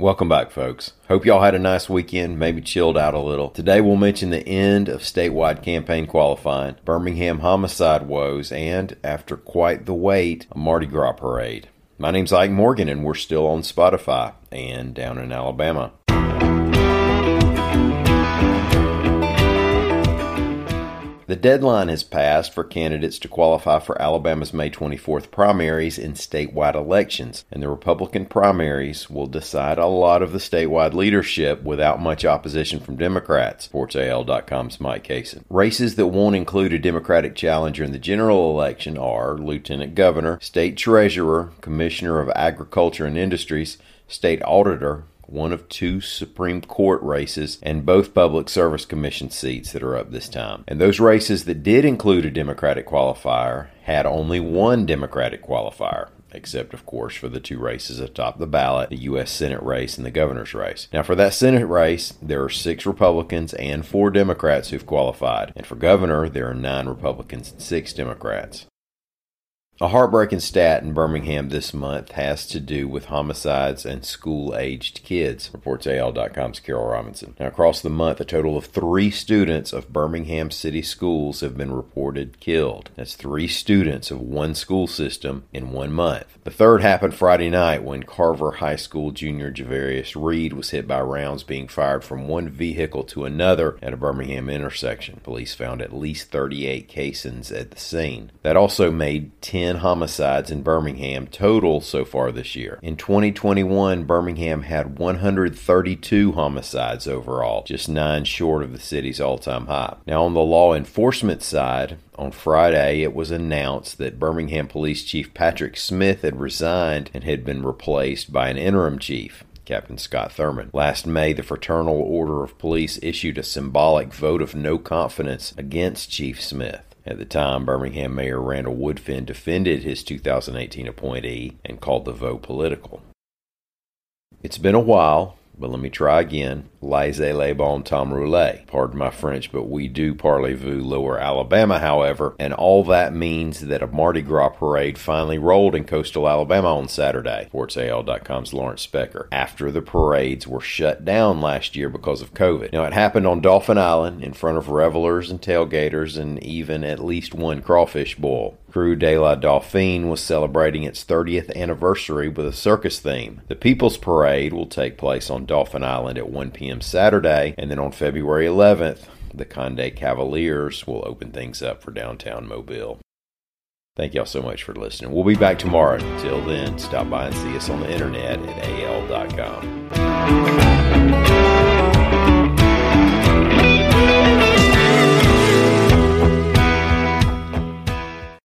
Welcome back, folks. Hope y'all had a nice weekend, maybe chilled out a little. Today we'll mention the end of statewide campaign qualifying, Birmingham homicide woes, and, after quite the wait, a Mardi Gras parade. My name's Ike Morgan, and we're still on Spotify and down in Alabama. The deadline has passed for candidates to qualify for Alabama's May 24th primaries in statewide elections, and the Republican primaries will decide a lot of the statewide leadership without much opposition from Democrats, reports AL.com's Mike Cason. Races that won't include a Democratic challenger in the general election are Lieutenant Governor, State Treasurer, Commissioner of Agriculture and Industries, State Auditor, one of two Supreme Court races, and both Public Service Commission seats that are up this time. And those races that did include a Democratic qualifier had only one Democratic qualifier except of course for the two races atop the ballot the U.S. Senate race and the governor's race. Now, for that Senate race, there are six Republicans and four Democrats who've qualified, and for governor, there are nine Republicans and six Democrats. A heartbreaking stat in Birmingham this month has to do with homicides and school aged kids, reports AL.com's Carol Robinson. Now, across the month, a total of three students of Birmingham City schools have been reported killed. That's three students of one school system in one month. The third happened Friday night when Carver High School junior Javarius Reed was hit by rounds being fired from one vehicle to another at a Birmingham intersection. Police found at least 38 casings at the scene. That also made 10 10 homicides in Birmingham total so far this year. In 2021, Birmingham had 132 homicides overall, just nine short of the city's all time high. Now, on the law enforcement side, on Friday, it was announced that Birmingham Police Chief Patrick Smith had resigned and had been replaced by an interim chief. Captain Scott Thurman. Last May, the Fraternal Order of Police issued a symbolic vote of no confidence against Chief Smith. At the time, Birmingham Mayor Randall Woodfin defended his 2018 appointee and called the vote political. It's been a while, but let me try again. Laissez les bon temps rouler. Pardon my French, but we do parlez-vous lower Alabama, however, and all that means that a Mardi Gras parade finally rolled in coastal Alabama on Saturday. reports AL.com's Lawrence Specker. After the parades were shut down last year because of COVID. Now, it happened on Dauphin Island in front of revelers and tailgaters and even at least one crawfish boil. Krewe de la Dauphine was celebrating its 30th anniversary with a circus theme. The People's Parade will take place on Dauphin Island at 1 p.m. Saturday, and then on February 11th, the Conde Cavaliers will open things up for downtown Mobile. Thank y'all so much for listening. We'll be back tomorrow. Until then, stop by and see us on the internet at al.com.